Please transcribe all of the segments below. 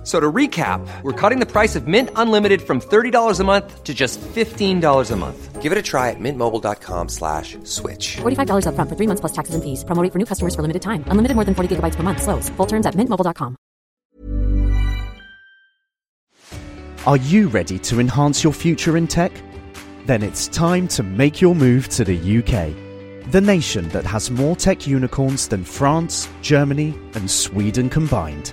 F- So to recap, we're cutting the price of Mint Unlimited from $30 a month to just $15 a month. Give it a try at mintmobile.com slash switch. $45 upfront for three months plus taxes and fees. Promo rate for new customers for limited time. Unlimited more than 40 gigabytes per month. Slows. Full terms at mintmobile.com. Are you ready to enhance your future in tech? Then it's time to make your move to the UK, the nation that has more tech unicorns than France, Germany, and Sweden combined.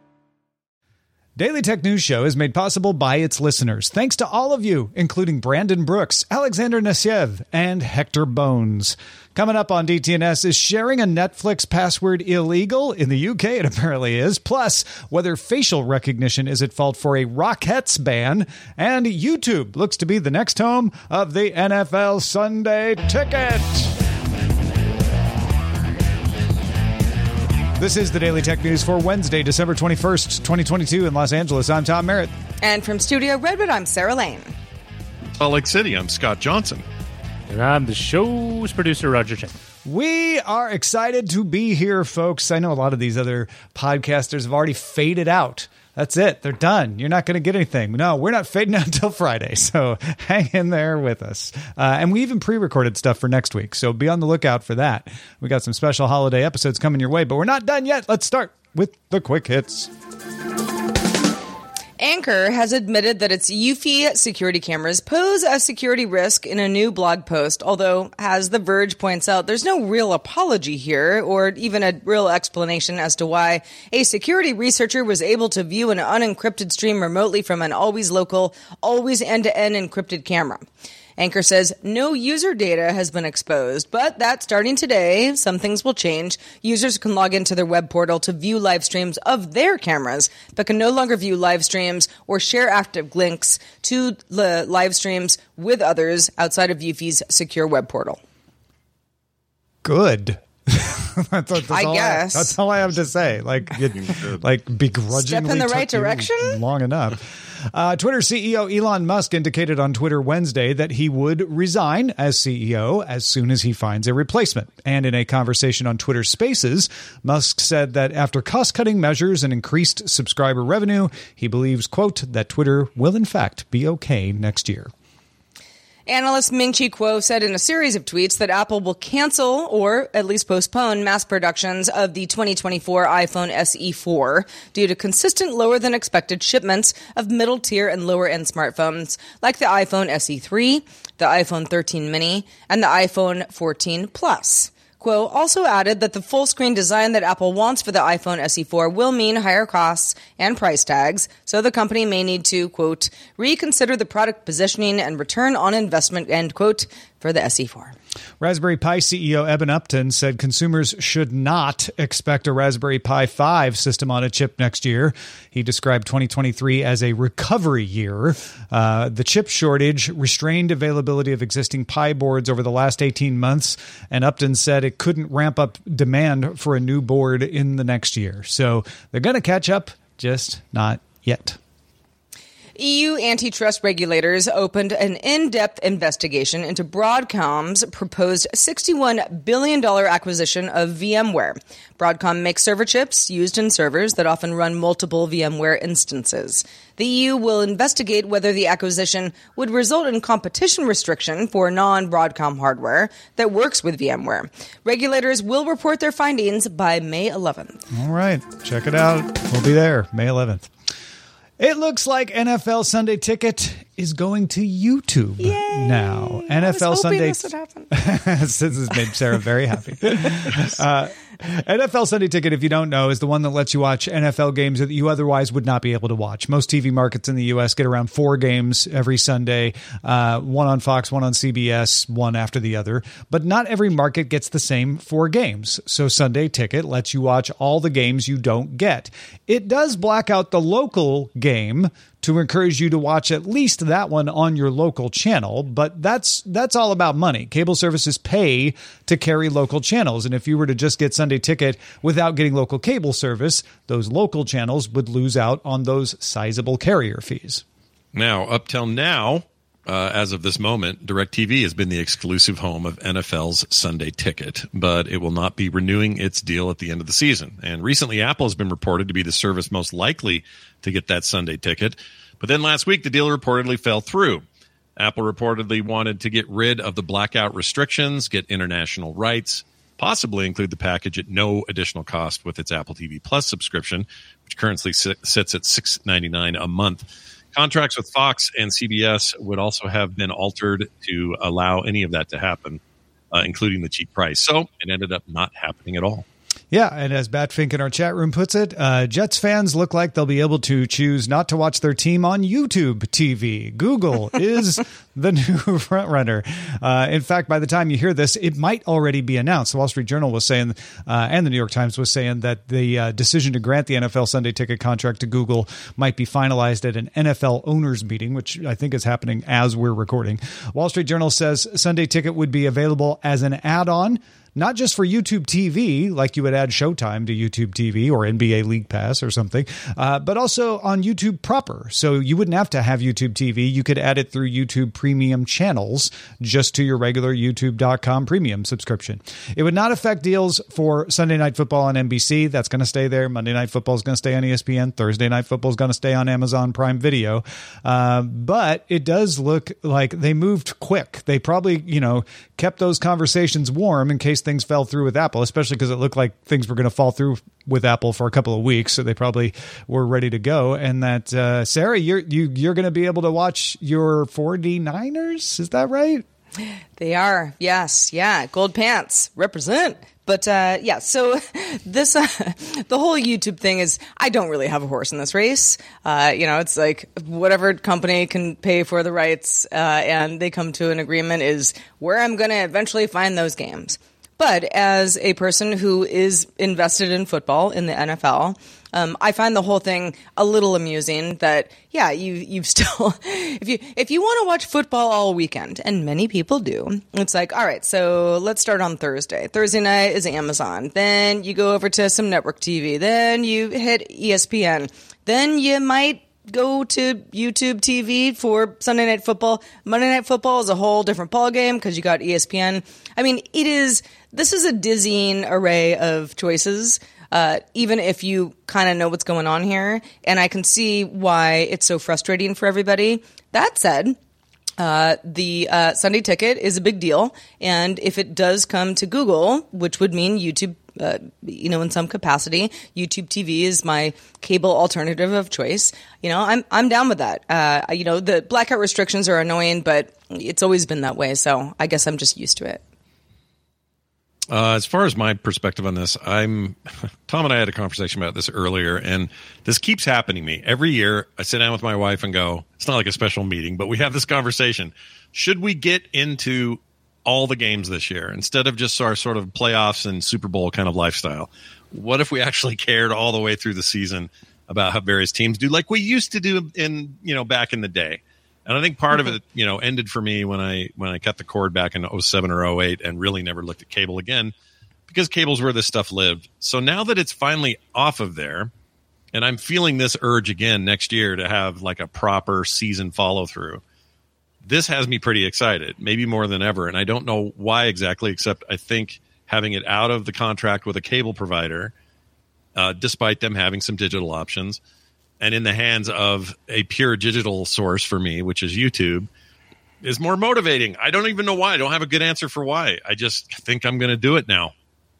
Daily Tech News Show is made possible by its listeners. Thanks to all of you, including Brandon Brooks, Alexander Nasiev, and Hector Bones. Coming up on DTNS is sharing a Netflix password illegal? In the UK, it apparently is. Plus, whether facial recognition is at fault for a Rockettes ban. And YouTube looks to be the next home of the NFL Sunday Ticket. This is the Daily Tech News for Wednesday, December 21st, 2022 in Los Angeles. I'm Tom Merritt. And from Studio Redwood, I'm Sarah Lane. Salt Lake City, I'm Scott Johnson. And I'm the show's producer, Roger Chen. We are excited to be here, folks. I know a lot of these other podcasters have already faded out. That's it. They're done. You're not going to get anything. No, we're not fading out until Friday. So hang in there with us. Uh, and we even pre recorded stuff for next week. So be on the lookout for that. We got some special holiday episodes coming your way, but we're not done yet. Let's start with the quick hits. Anker has admitted that its Eufy security cameras pose a security risk in a new blog post, although, as The Verge points out, there's no real apology here or even a real explanation as to why a security researcher was able to view an unencrypted stream remotely from an always local, always end to end encrypted camera. Anker says no user data has been exposed, but that starting today, some things will change. Users can log into their web portal to view live streams of their cameras, but can no longer view live streams or share active links to the live streams with others outside of Eufy's secure web portal. Good. that's, that's I all guess. that's all I have to say. Like, it, like begrudgingly Step in the right direction? long enough. Uh, Twitter CEO Elon Musk indicated on Twitter Wednesday that he would resign as CEO as soon as he finds a replacement. And in a conversation on Twitter Spaces, Musk said that after cost-cutting measures and increased subscriber revenue, he believes, quote, that Twitter will in fact be okay next year. Analyst Ming Chi Kuo said in a series of tweets that Apple will cancel or at least postpone mass productions of the 2024 iPhone SE4 due to consistent lower than expected shipments of middle tier and lower end smartphones like the iPhone SE3, the iPhone 13 mini, and the iPhone 14 Plus. Kuo also added that the full screen design that Apple wants for the iPhone SE4 will mean higher costs and price tags, so the company may need to, quote, reconsider the product positioning and return on investment, end quote, for the SE4. Raspberry Pi CEO Eben Upton said consumers should not expect a Raspberry Pi 5 system on a chip next year. He described 2023 as a recovery year. Uh, the chip shortage restrained availability of existing Pi boards over the last 18 months, and Upton said it couldn't ramp up demand for a new board in the next year. So they're going to catch up, just not yet. EU antitrust regulators opened an in depth investigation into Broadcom's proposed $61 billion acquisition of VMware. Broadcom makes server chips used in servers that often run multiple VMware instances. The EU will investigate whether the acquisition would result in competition restriction for non Broadcom hardware that works with VMware. Regulators will report their findings by May 11th. All right, check it out. We'll be there May 11th. It looks like NFL Sunday Ticket is going to YouTube now. I NFL Sunday this would happen. this has made Sarah very happy. Uh, NFL Sunday Ticket, if you don't know, is the one that lets you watch NFL games that you otherwise would not be able to watch. Most TV markets in the U.S. get around four games every Sunday, uh, one on Fox, one on CBS, one after the other. But not every market gets the same four games. So Sunday Ticket lets you watch all the games you don't get. It does black out the local game to encourage you to watch at least that one on your local channel. But that's that's all about money. Cable services pay to carry local channels. And if you were to just get sunday ticket without getting local cable service those local channels would lose out on those sizable carrier fees. Now, up till now, uh, as of this moment, DirecTV has been the exclusive home of NFL's Sunday Ticket, but it will not be renewing its deal at the end of the season. And recently, Apple has been reported to be the service most likely to get that Sunday Ticket. But then last week, the deal reportedly fell through. Apple reportedly wanted to get rid of the blackout restrictions, get international rights, possibly include the package at no additional cost with its Apple TV Plus subscription, which currently sit- sits at six ninety nine a month. Contracts with Fox and CBS would also have been altered to allow any of that to happen, uh, including the cheap price. So it ended up not happening at all. Yeah, and as Batfink in our chat room puts it, uh, Jets fans look like they'll be able to choose not to watch their team on YouTube TV. Google is the new frontrunner. Uh, in fact, by the time you hear this, it might already be announced. The Wall Street Journal was saying, uh, and the New York Times was saying that the uh, decision to grant the NFL Sunday Ticket contract to Google might be finalized at an NFL owners meeting, which I think is happening as we're recording. Wall Street Journal says Sunday Ticket would be available as an add-on not just for YouTube TV, like you would add Showtime to YouTube TV or NBA League Pass or something, uh, but also on YouTube proper. So you wouldn't have to have YouTube TV. You could add it through YouTube premium channels just to your regular YouTube.com premium subscription. It would not affect deals for Sunday Night Football on NBC. That's going to stay there. Monday Night Football is going to stay on ESPN. Thursday Night Football is going to stay on Amazon Prime Video. Uh, but it does look like they moved quick. They probably, you know, kept those conversations warm in case things fell through with Apple, especially because it looked like things were going to fall through with Apple for a couple of weeks, so they probably were ready to go. And that uh, Sarah, you're you you're going to be able to watch your 49ers. Is that right? They are. Yes. Yeah. Gold pants represent. But uh, yeah, so this uh, the whole YouTube thing is I don't really have a horse in this race. Uh, you know, it's like whatever company can pay for the rights uh, and they come to an agreement is where I'm going to eventually find those games. But as a person who is invested in football in the NFL, um, I find the whole thing a little amusing. That yeah, you you've still if you if you want to watch football all weekend, and many people do, it's like all right, so let's start on Thursday. Thursday night is Amazon. Then you go over to some network TV. Then you hit ESPN. Then you might go to YouTube TV for Sunday Night Football. Monday Night Football is a whole different ball game because you got ESPN. I mean, it is. This is a dizzying array of choices. Uh, even if you kind of know what's going on here, and I can see why it's so frustrating for everybody. That said, uh, the uh, Sunday ticket is a big deal, and if it does come to Google, which would mean YouTube, uh, you know, in some capacity, YouTube TV is my cable alternative of choice. You know, I'm I'm down with that. Uh, you know, the blackout restrictions are annoying, but it's always been that way, so I guess I'm just used to it. Uh, as far as my perspective on this, I'm Tom and I had a conversation about this earlier, and this keeps happening to me every year. I sit down with my wife and go, "It's not like a special meeting, but we have this conversation. Should we get into all the games this year instead of just our sort of playoffs and Super Bowl kind of lifestyle? What if we actually cared all the way through the season about how various teams do, like we used to do in you know back in the day?" And I think part of mm-hmm. it, you know, ended for me when I when I cut the cord back in 07 or 08 and really never looked at cable again because cable's where this stuff lived. So now that it's finally off of there, and I'm feeling this urge again next year to have like a proper season follow through. This has me pretty excited, maybe more than ever. And I don't know why exactly, except I think having it out of the contract with a cable provider, uh, despite them having some digital options, and in the hands of a pure digital source for me, which is YouTube, is more motivating. I don't even know why. I don't have a good answer for why. I just think I'm going to do it now.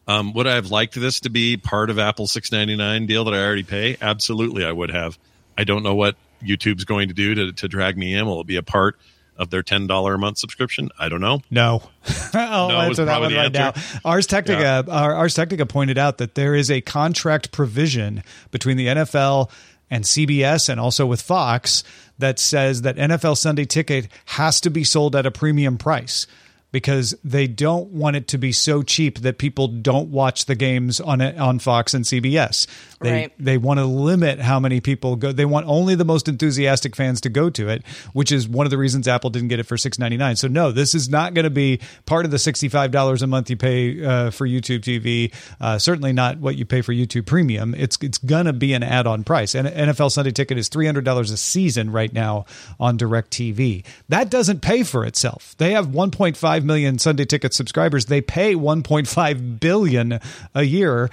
Um, would I have liked this to be part of ninety nine deal that I already pay? Absolutely, I would have. I don't know what YouTube's going to do to, to drag me in. Will it be a part of their ten dollar a month subscription? I don't know. No, I'll No answer that one right now. Ars Technica, our, Ars Technica pointed out that there is a contract provision between the NFL and CBS and also with Fox that says that NFL Sunday Ticket has to be sold at a premium price because they don't want it to be so cheap that people don't watch the games on on Fox and CBS. They Right. they want to limit how many people go. They want only the most enthusiastic fans to go to it, which is one of the reasons Apple didn't get it for six ninety nine. So no, this is not going to be part of the sixty five dollars a month you pay uh, for YouTube TV. Uh, certainly not what you pay for YouTube Premium. It's it's going to be an add on price. And NFL Sunday Ticket is three hundred dollars a season right now on DirecTV. That doesn't pay for itself. They have one point five million Sunday Ticket subscribers. They pay one point five billion a year.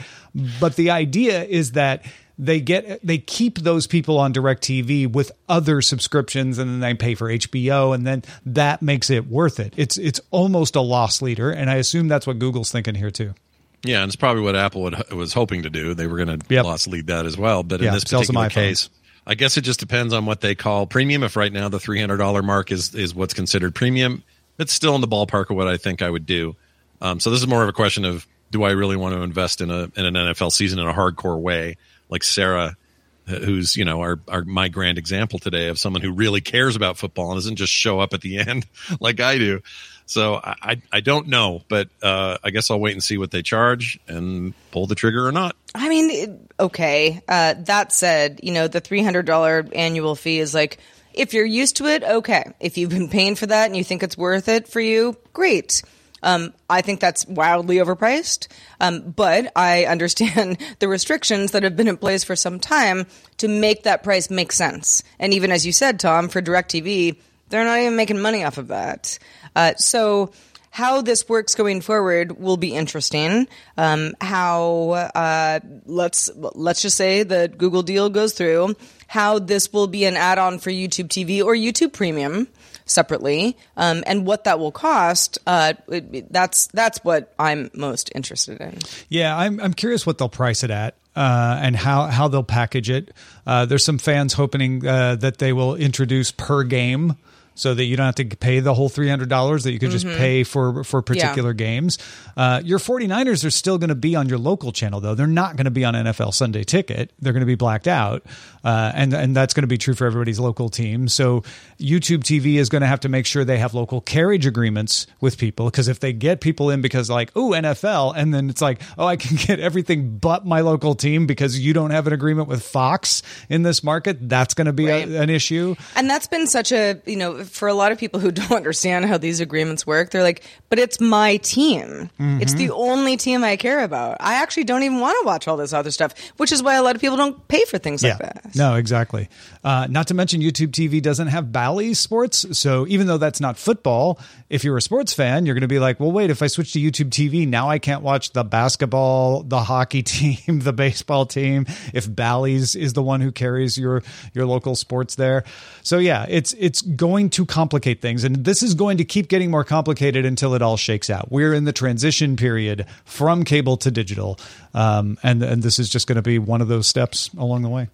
But the idea is that they get they keep those people on DirecTV with other subscriptions and then they pay for HBO and then that makes it worth it. It's it's almost a loss leader and I assume that's what Google's thinking here too. Yeah, and it's probably what Apple would, was hoping to do. They were going to Yep. loss lead that as well. But Yeah, in this particular case, I guess it just depends on what they call premium. If right now the three hundred dollar mark is is what's considered premium, it's still in the ballpark of what I think I would do. Um, so this is more of a question of do I really want to invest in a in an NFL season in a hardcore way, like Sarah, who's you know our, our my grand example today of someone who really cares about football and doesn't just show up at the end like I do. So I I, don't know, but uh, I guess I'll wait and see what they charge and pull the trigger or not. I mean, okay. Uh, that said, you know, the $300 annual fee is like, if you're used to it, okay. If you've been paying for that and you think it's worth it for you, great. Um, I think that's wildly overpriced. Um, but I understand the restrictions that have been in place for some time to make that price make sense. And even as you said, Tom, for DirecTV, they're not even making money off of that. Uh, so how this works going forward will be interesting. Um, how uh, let's let's just say the Google deal goes through. How this will be an add-on for YouTube TV or YouTube Premium separately, um, and what that will cost. Uh, that's that's what I'm most interested in. Yeah, I'm I'm curious what they'll price it at. Uh, and how, how they'll package it. Uh, there's some fans hoping uh, that they will introduce per game so that you don't have to pay the whole $300 that you could just pay for for particular games. Uh, your 49ers are still going to be on your local channel though. They're not going to be on NFL Sunday Ticket. They're going to be blacked out. Uh, and and that's going to be true for everybody's local team. So YouTube TV is going to have to make sure they have local carriage agreements with people because if they get people in because like, "Oh, NFL," and then it's like, "Oh, I can get everything but my local team because you don't have an agreement with Fox in this market," that's going to be Right. a, an issue. And that's been such a, you know, for a lot of people who don't understand how these agreements work, they're like, but it's my team. It's the only team I care about. I actually don't even want to watch all this other stuff, which is why a lot of people don't pay for things like that. No, exactly. Uh, not to mention, YouTube TV doesn't have Bally sports. So even though that's not football, if you're a sports fan, you're going to be like, well, wait, if I switch to YouTube TV, now I can't watch the basketball, the hockey team, the baseball team. If Bally's is the one who carries your your local sports there, so yeah, it's it's going to complicate things, and this is going to keep getting more complicated until it all shakes out. We're in the transition period from cable to digital, um, and and this is just going to be one of those steps along the way.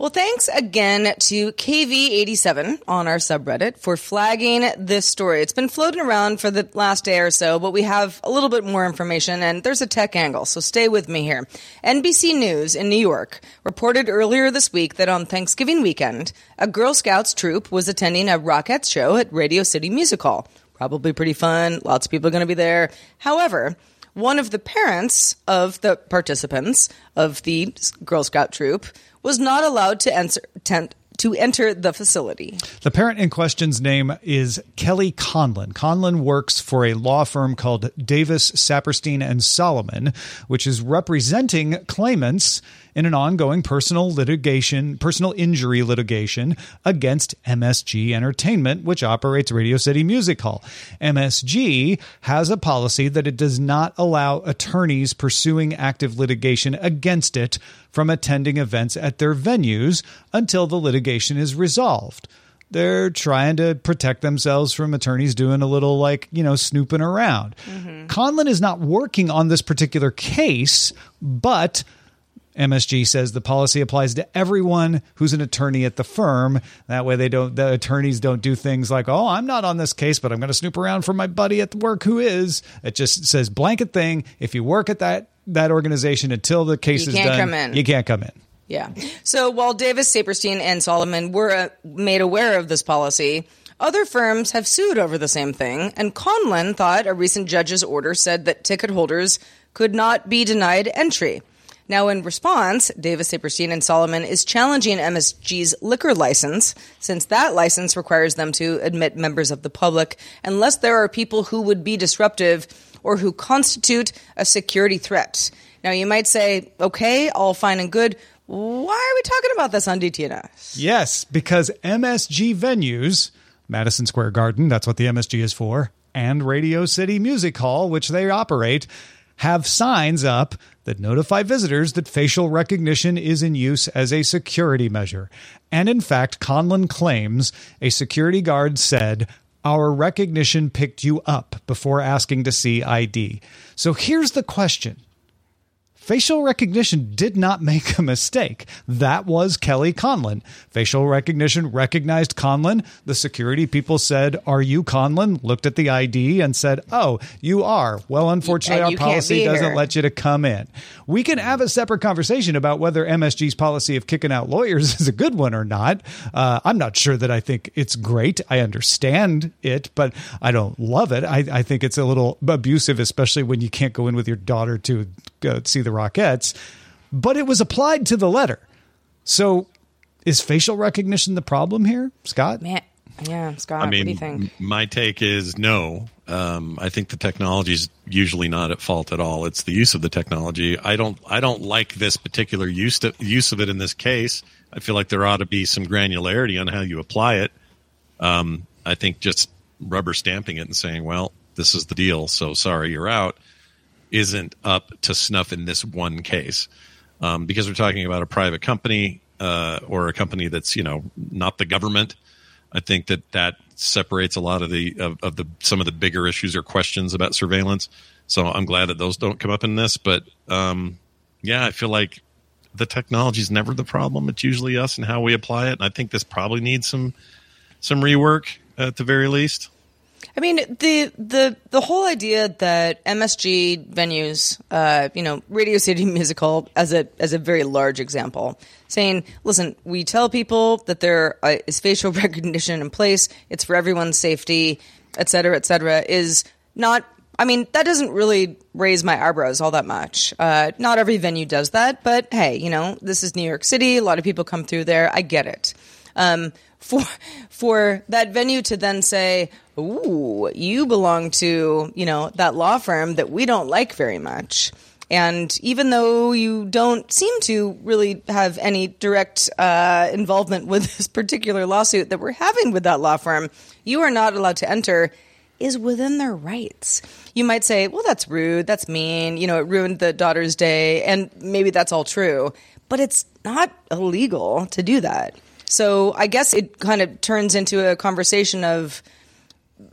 Well, thanks again to KV87 on our subreddit for flagging this story. It's been floating around for the last day or so, but we have a little bit more information and there's a tech angle, so stay with me here. NBC News in New York reported earlier this week that on Thanksgiving weekend, a Girl Scouts troop was attending a Rockettes show at Radio City Music Hall. Probably pretty fun. Lots of people are going to be there. However, one of the parents of the participants of the Girl Scout troop was not allowed to enter, tent, to enter the facility. The parent in question's name is Kelly Conlon. Conlon works for a law firm called Davis, Saperstein, and Solomon, which is representing claimants in an ongoing personal litigation, personal injury litigation against MSG Entertainment, which operates Radio City Music Hall. MSG has a policy that it does not allow attorneys pursuing active litigation against it from attending events at their venues until the litigation is resolved. They're trying to protect themselves from attorneys doing a little like you know snooping around. Mm-hmm. Conlon is not working on this particular case but MSG says the policy applies to everyone who's an attorney at the firm. That way, they don't the attorneys don't do things like, "Oh, I'm not on this case, but I'm going to snoop around for my buddy at work who is." It just says blanket thing. If you work at that that organization until the case You is done, you can't come in. Yeah. So while Davis, Saperstein, and Solomon were uh, made aware of this policy, other firms have sued over the same thing, and Conlon thought a recent judge's order said that ticket holders could not be denied entry. Now, in response, Davis, Saperstein, and Solomon is challenging MSG's liquor license, since that license requires them to admit members of the public unless there are people who would be disruptive or who constitute a security threat. Now, you might say, okay, all fine and good. Why are we talking about this on DTNS? Yes, because MSG venues, Madison Square Garden, that's what the MSG is for, and Radio City Music Hall, which they operate, have signs up that notify visitors that facial recognition is in use as a security measure. And in fact, Conlon claims a security guard said, Our recognition picked you up before asking to see ID. So here's the question facial recognition did not make a mistake. That was Kelly Conlon. Facial recognition recognized Conlon. The security people said, Are you Conlon? Looked at the ID and said, Oh, you are. Well, unfortunately, And our policy doesn't let you to come in. We can have a separate conversation about whether MSG's policy of kicking out lawyers is a good one or not. Uh, I'm not sure that I think it's great. I understand it, but I don't love it. I, I think it's a little abusive, especially when you can't go in with your daughter to go see the Rockettes. But it was applied to the letter. So is facial recognition the problem here, Scott? Man, yeah, Scott, I mean, what do you think? my take is no. Um, I think the technology is usually not at fault at all. It's the use of the technology. I don't. I don't like this particular use to, use of it in this case. I feel like there ought to be some granularity on how you apply it. Um, I think just rubber stamping it and saying, "Well, this is the deal," so sorry, you're out, isn't up to snuff in this one case um, because we're talking about a private company uh, or a company that's you know not the government. I think that that separates a lot of the of, of the some of the bigger issues or questions about surveillance. So I'm glad that those don't come up in this. But um, yeah, I feel like the technology is never the problem. It's usually us and how we apply it. And I think this probably needs some some rework at the very least. I mean, the the the whole idea that MSG venues, uh, you know, Radio City Music Hall, as a as a very large example, saying, "Listen, we tell people that there uh, is facial recognition in place. It's for everyone's safety, et cetera, et cetera," is not. I mean, that doesn't really raise my eyebrows all that much. Uh, not every venue does that, but hey, you know, this is New York City. A lot of people come through there. I get it. Um, for for that venue to then say, "Ooh, you belong to you know that law firm that we don't like very much," and even though you don't seem to really have any direct uh, involvement with this particular lawsuit that we're having with that law firm, you are not allowed to enter. Is within their rights. You might say, well, that's rude, that's mean, you know, it ruined the daughter's day, and maybe that's all true, but it's not illegal to do that. So I guess it kind of turns into a conversation of,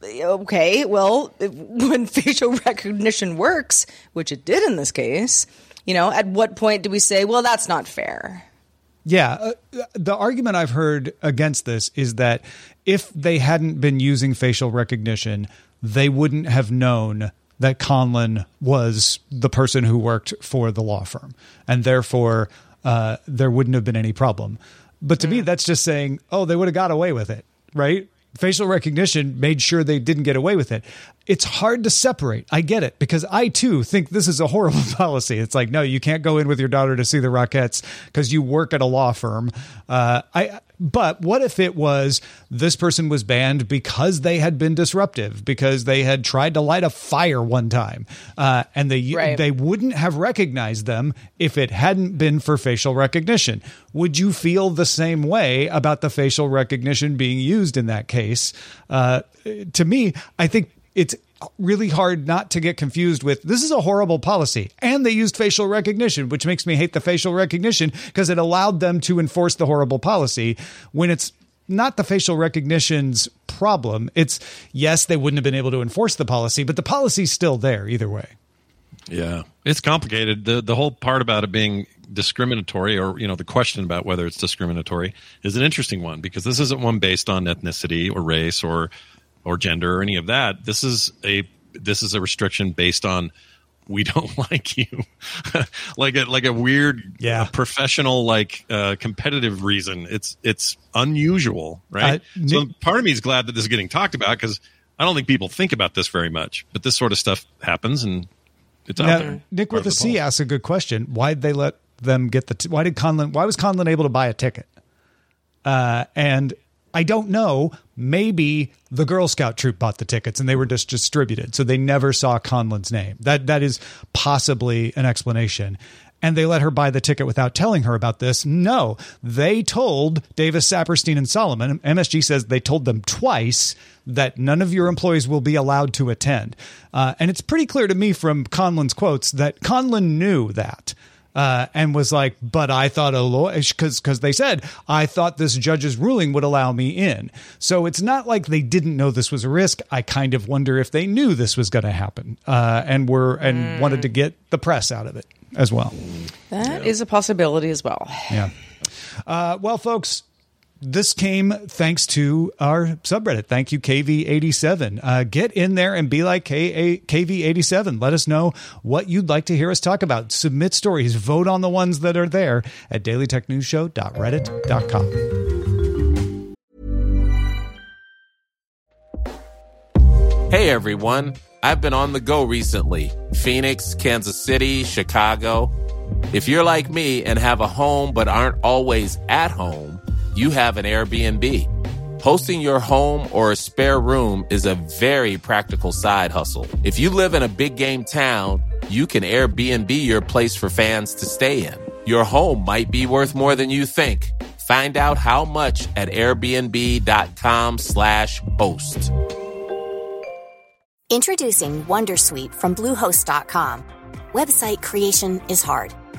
okay, well, when facial recognition works, which it did in this case, you know, at what point do we say, well, that's not fair? Yeah, uh, the argument I've heard against this is that if they hadn't been using facial recognition, they wouldn't have known that Conlon was the person who worked for the law firm, and therefore uh, there wouldn't have been any problem. But to me, mm. that's just saying, oh, they would have got away with it, right? Facial recognition made sure they didn't get away with it. It's hard to separate. I get it because I too think this is a horrible policy. It's like, no, you can't go in with your daughter to see the Rockettes because you work at a law firm. Uh, I, but what if it was this person was banned because they had been disruptive, because they had tried to light a fire one time, uh, and they Right. they wouldn't have recognized them if it hadn't been for facial recognition. Would you feel the same way about the facial recognition being used in that case? Uh, to me, I think it's really hard not to get confused with this is a horrible policy. And they used facial recognition which makes me hate the facial recognition because it allowed them to enforce the horrible policy when it's not the facial recognition's problem. It's yes they wouldn't have been able to enforce the policy but the policy's still there either way. Yeah, it's complicated. the The whole part about it being discriminatory, or you know, the question about whether it's discriminatory is an interesting one because this isn't one based on ethnicity or race or or gender or any of that. This is a this is a restriction based on we don't like you, like a like a weird, Yeah. professional, like uh, competitive reason. It's it's unusual, right? Uh, so Nick- part of me is glad that this is getting talked about because I don't think people think about this very much, but this sort of stuff happens and it's out there. Nick with of a the C pulse. asks a good question. Why did they let them get the? T- why did Conlon? Why was Conlon able to buy a ticket? Uh, and I don't know. Maybe the Girl Scout troop bought the tickets and they were just distributed, so they never saw Conlon's name. That that is possibly an explanation. And they let her buy the ticket without telling her about this. No, they told Davis, Saperstein, and Solomon. MSG says they told them twice that none of your employees will be allowed to attend. Uh, and it's pretty clear to me from Conlon's quotes that Conlon knew that uh, and was like, "But I thought a lawyer because because they said I thought this judge's ruling would allow me in." So it's not like they didn't know this was a risk. I kind of wonder if they knew this was going to happen uh, and were and wanted to get the press out of it as well. That is a possibility as well. Yeah. Uh, well, folks, this came thanks to our subreddit. Thank you, KV87. Uh, get in there and be like K- KV87. Let us know what you'd like to hear us talk about. Submit stories. Vote on the ones that are there at dailytechnewsshow.reddit.com. Hey everyone, I've been on the go recently Phoenix, Kansas City, Chicago. If you're like me and have a home but aren't always at home, you have an Airbnb. Hosting your home or a spare room is a very practical side hustle. If you live in a big game town, you can Airbnb your place for fans to stay in. Your home might be worth more than you think. Find out how much at airbnb.com/slash host. Introducing Wondersuite from Bluehost.com. Website creation is hard,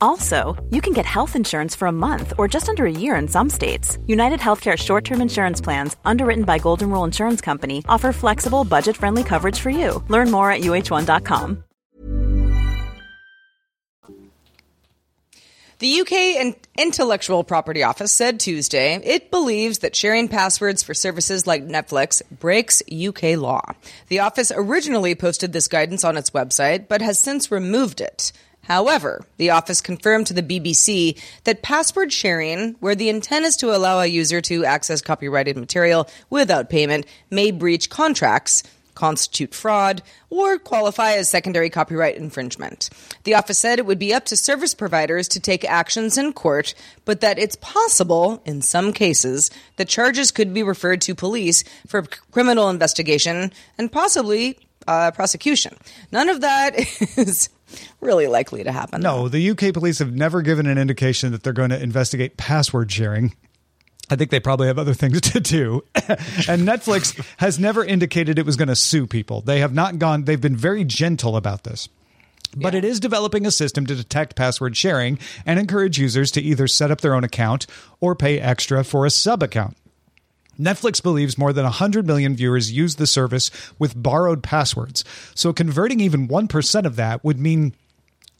Also, you can get health insurance for a month or just under a year in some states. United Healthcare short term insurance plans, underwritten by Golden Rule Insurance Company, offer flexible, budget friendly coverage for you. Learn more at uh1.com. The UK In- Intellectual Property Office said Tuesday it believes that sharing passwords for services like Netflix breaks UK law. The office originally posted this guidance on its website, but has since removed it. However, the office confirmed to the BBC that password sharing, where the intent is to allow a user to access copyrighted material without payment, may breach contracts constitute fraud, or qualify as secondary copyright infringement. The office said it would be up to service providers to take actions in court, but that it's possible, in some cases, that charges could be referred to police for criminal investigation and possibly uh, prosecution. None of that is really likely to happen. No, the UK police have never given an indication that they're going to investigate password sharing. I think they probably have other things to do. and Netflix has never indicated it was going to sue people. They have not gone, they've been very gentle about this. But it is developing a system to detect password sharing and encourage users to either set up their own account or pay extra for a sub account. Netflix believes more than 100 million viewers use the service with borrowed passwords. So converting even 1% of that would mean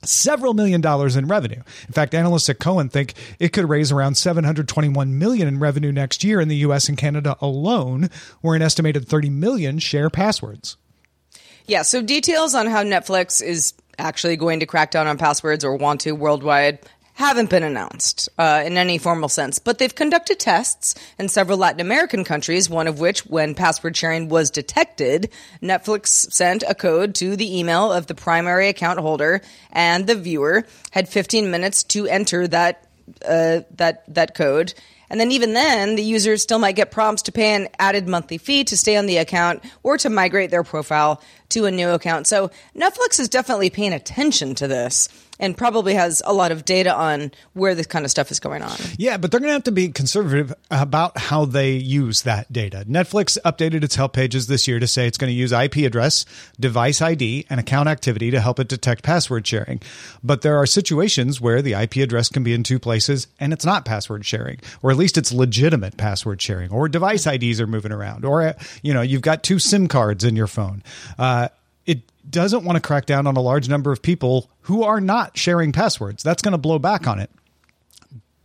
several million dollars in revenue. In fact, analysts at Cohen think it could raise around 721 million in revenue next year in the US and Canada alone, where an estimated 30 million share passwords. Yeah, so details on how Netflix is actually going to crack down on passwords or want to worldwide haven't been announced uh, in any formal sense, but they've conducted tests in several Latin American countries, one of which, when password sharing was detected, Netflix sent a code to the email of the primary account holder, and the viewer had 15 minutes to enter that uh, that that code. And then even then, the user still might get prompts to pay an added monthly fee to stay on the account or to migrate their profile to a new account. So Netflix is definitely paying attention to this. and probably has a lot of data on where this kind of stuff is going on. Yeah, but they're going to have to be conservative about how they use that data. Netflix updated its help pages this year to say it's going to use IP address, device ID, and account activity to help it detect password sharing. But there are situations where the IP address can be in two places and it's not password sharing, or at least it's legitimate password sharing, or device IDs are moving around, or you know you've got two SIM cards in your phone. Uh, doesn't want to crack down on a large number of people who are not sharing passwords. That's going to blow back on it.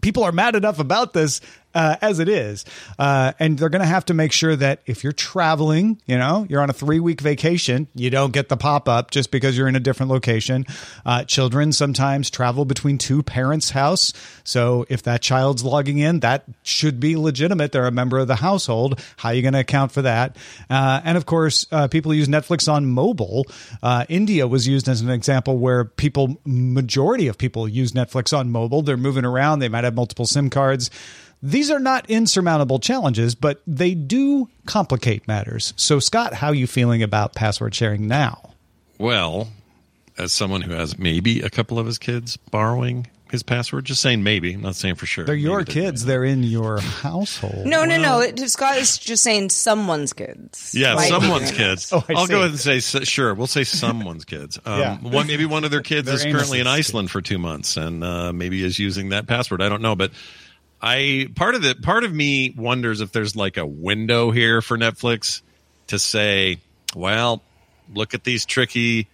People are mad enough about this uh, as it is. Uh, and they're going to have to make sure that if you're traveling, you know, you're on a three week vacation, you don't get the pop up just because you're in a different location. Uh, children sometimes travel between two parents' house. So if that child's logging in, that should be legitimate. They're a member of the household. How are you going to account for that? Uh, and of course, uh, people use Netflix on mobile. Uh, India was used as an example where people, majority of people use Netflix on mobile. They're moving around. They might have multiple SIM cards. These are not insurmountable challenges, but they do complicate matters. So, Scott, how are you feeling about password sharing now? Well, as someone who has maybe a couple of his kids borrowing his password, just saying maybe, I'm not saying for sure. They're your Maybe kids. They're in your household. No, no, no. It, Scott is just saying someone's kids. Yeah, Right? someone's kids. Oh, I I'll see. go ahead and say s- sure. We'll say someone's kids. Um, Yeah. one, maybe one of their kids is currently in Amos's Iceland for two months, and uh, maybe is using that password. I don't know, but I part of the part of me wonders if there's like a window here for Netflix to say, well, look at these tricky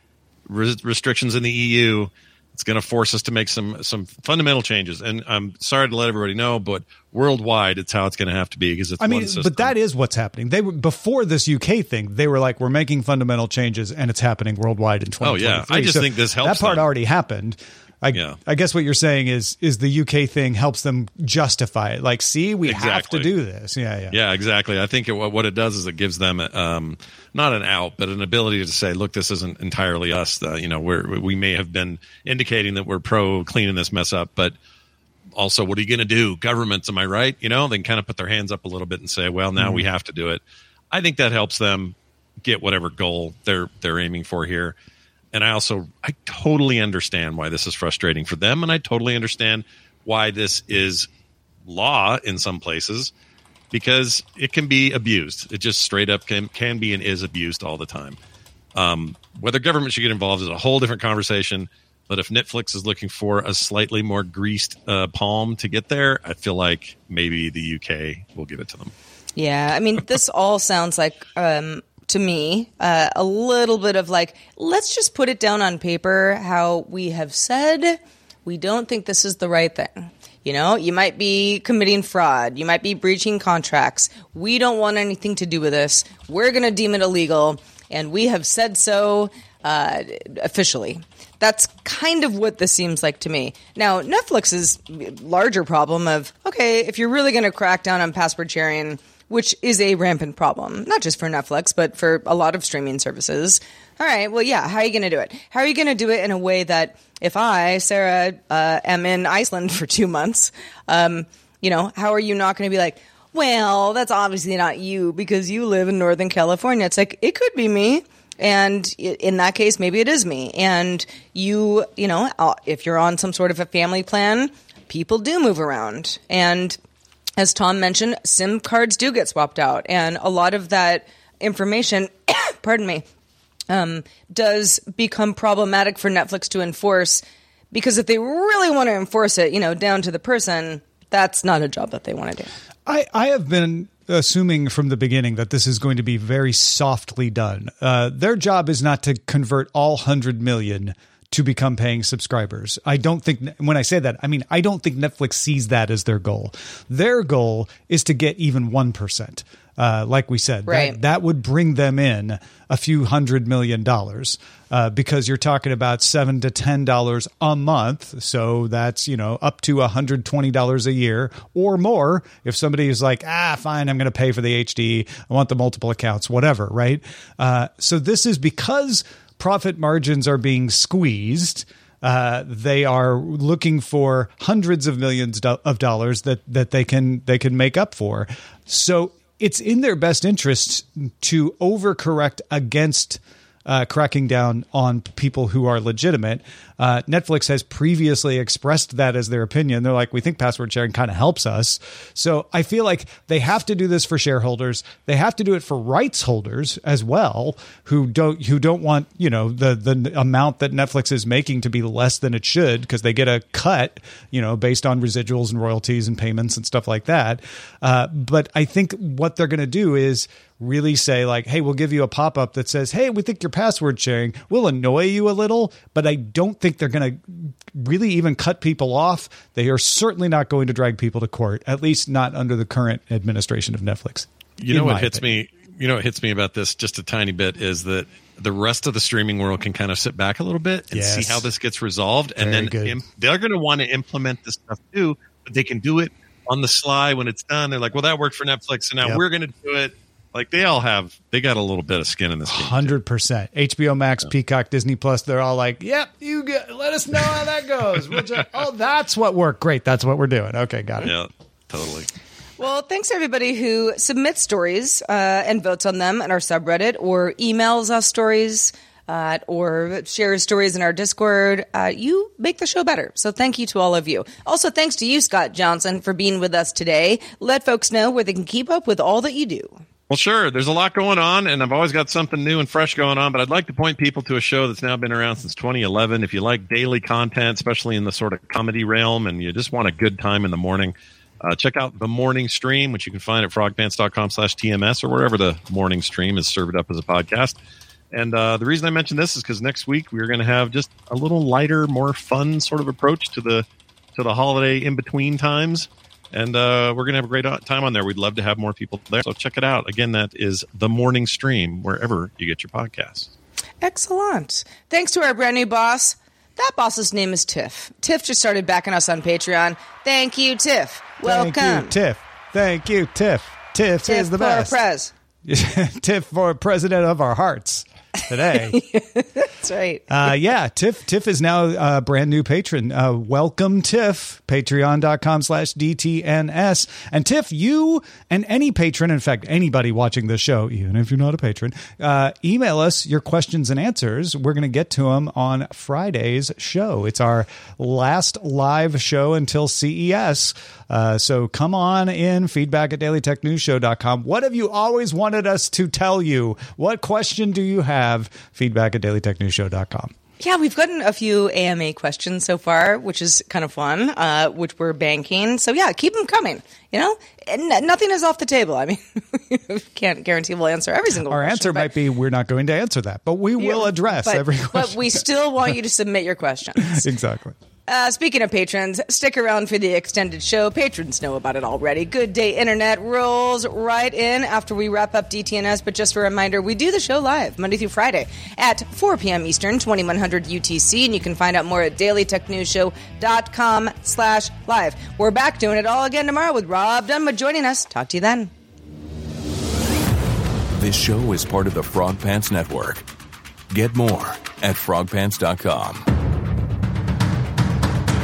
res- restrictions in the EU. It's going to force us to make some some fundamental changes, and I'm sorry to let everybody know, but worldwide, it's how it's going to have to be because it's I mean, but that is what's happening. They were before this UK thing. They were like, "We're making fundamental changes, and it's happening worldwide in 2023." Oh, yeah. I just think this helps That part them. already happened. I, Yeah. I guess what you're saying is is the UK thing helps them justify it. Like, see, we have to do this. Yeah, yeah, Yeah, exactly. I think it, what what it does is it gives them um, not an out, but an ability to say, "Look, this isn't entirely us. Uh, you know, we're, we may have been indicating that we're pro cleaning this mess up, but also, what are you going to do? Governments, am I right? You know, they can kind of put their hands up a little bit and say, "Well, now we have to do it." I think that helps them get whatever goal they're they're aiming for here. And I also I totally understand why this is frustrating for them, and I totally understand why this is law in some places because it can be abused. It just straight up can can be and is abused all the time. Um, whether government should get involved is a whole different conversation. But if Netflix is looking for a slightly more greased uh, palm to get there, I feel like maybe the UK will give it to them. Yeah, I mean, this all sounds like um, to me uh, a little bit of like, let's just put it down on paper how we have said we don't think this is the right thing. You know, you might be committing fraud, you might be breaching contracts. We don't want anything to do with this. We're going to deem it illegal, and we have said so uh, officially. That's kind of what this seems like to me. Now, Netflix's larger problem of okay, if you're really going to crack down on password sharing, which is a rampant problem, not just for Netflix, but for a lot of streaming services. All right, well, yeah, how are you going to do it? How are you going to do it in a way that if I, Sarah, uh, am in Iceland for two months, um, you know, how are you not going to be like, well, that's obviously not you because you live in Northern California? It's like, it could be me. And in that case, maybe it is me. And you, you know, uh, if you're on some sort of a family plan, people do move around. And as Tom mentioned, SIM cards do get swapped out, and a lot of that information, pardon me, um, does become problematic for Netflix to enforce because if they really want to enforce it, you know, down to the person, that's not a job that they want to do. I, I have been assuming from the beginning that this is going to be very softly done. Uh, their job is not to convert all 100 million to become paying subscribers. I don't think, when I say that, I mean, I don't think Netflix sees that as their goal. Their goal is to get even 1%. Uh, like we said, that- that, would bring them in a few hundred million dollars uh, because you're talking about seven to ten dollars a month. So that's you know up to hundred twenty dollars a year or more. If somebody is like, ah, fine, I'm going to pay for the HD. I want the multiple accounts, whatever, right? Uh, so this is because profit margins are being squeezed. Uh, they are looking for hundreds of millions do- of dollars that that they can they can make up for. So it's in their best interest to overcorrect against uh, cracking down on people who are legitimate. Uh, Netflix has previously expressed that as their opinion. They're like, we think password sharing kind of helps us. So I feel like they have to do this for shareholders. They have to do it for rights holders as well, who don't who don't want you know the the amount that Netflix is making to be less than it should because they get a cut, you know, based on residuals and royalties and payments and stuff like that. Uh, but I think what they're going to do is really say like hey we'll give you a pop-up that says hey we think you're password sharing we'll annoy you a little but i don't think they're going to really even cut people off they are certainly not going to drag people to court at least not under the current administration of netflix you know what hits opinion. me you know what hits me about this just a tiny bit is that the rest of the streaming world can kind of sit back a little bit and yes. see how this gets resolved and Very then imp- they're going to want to implement this stuff too but they can do it on the sly when it's done they're like well that worked for netflix so now yep. we're going to do it like they all have, they got a little bit of skin in this game. Hundred percent. HBO Max, yeah. Peacock, Disney Plus. They're all like, "Yep, you get. Let us know how that goes." Which, oh, that's what worked. Great, that's what we're doing. Okay, got it. Yeah, totally. Well, thanks to everybody who submits stories uh, and votes on them in our subreddit or emails us stories. Uh, or shares stories in our Discord. Uh, you make the show better. So thank you to all of you. Also, thanks to you, Scott Johnson, for being with us today. Let folks know where they can keep up with all that you do. Well, sure. There's a lot going on, and I've always got something new and fresh going on. But I'd like to point people to a show that's now been around since 2011. If you like daily content, especially in the sort of comedy realm, and you just want a good time in the morning, uh, check out the morning stream, which you can find at frogpants.com slash TMS or wherever the morning stream is served up as a podcast. And uh, the reason I mention this is because next week we're going to have just a little lighter, more fun sort of approach to the to the holiday in between times and uh, we're going to have a great time on there. We'd love to have more people there. So check it out. Again, that is the morning stream wherever you get your podcasts. Excellent. Thanks to our brand new boss. That boss's name is Tiff. Tiff just started backing us on Patreon. Thank you, Tiff. Welcome. Thank you, Tiff. Thank you, Tiff. Tiff, Tiff is the best. Prez. Tiff for president of our hearts today. That's right. Uh, yeah, Tiff Tiff is now a brand new patron. Uh, welcome, Tiff. Patreon.com slash DTNS. And Tiff, you and any patron, in fact, anybody watching this show, even if you're not a patron, uh, email us your questions and answers. We're going to get to them on Friday's show. It's our last live show until CES. Uh, so come on in, feedback at dailytechnewsshow.com. What have you always wanted us to tell you? What question do you have? Feedback at dailytechnewsshow.com. Yeah, we've gotten a few AMA questions so far, which is kind of fun, uh, which we're banking. So yeah, keep them coming. You know, and nothing is off the table. I mean, we can't guarantee we'll answer every single. Our question, answer might be we're not going to answer that, but we will address but, every question. But we still want you to submit your questions. exactly. Uh, speaking of patrons, stick around for the extended show. Patrons know about it already. Good Day Internet rolls right in after we wrap up DTNS. But just a reminder, we do the show live Monday through Friday at 4 p.m. Eastern, 2100 UTC, and you can find out more at dailytechnewsshow.com slash live. We're back doing it all again tomorrow with Robb Dunewood joining us. Talk to you then. This show is part of the Frog Pants Network. Get more at frogpants.com.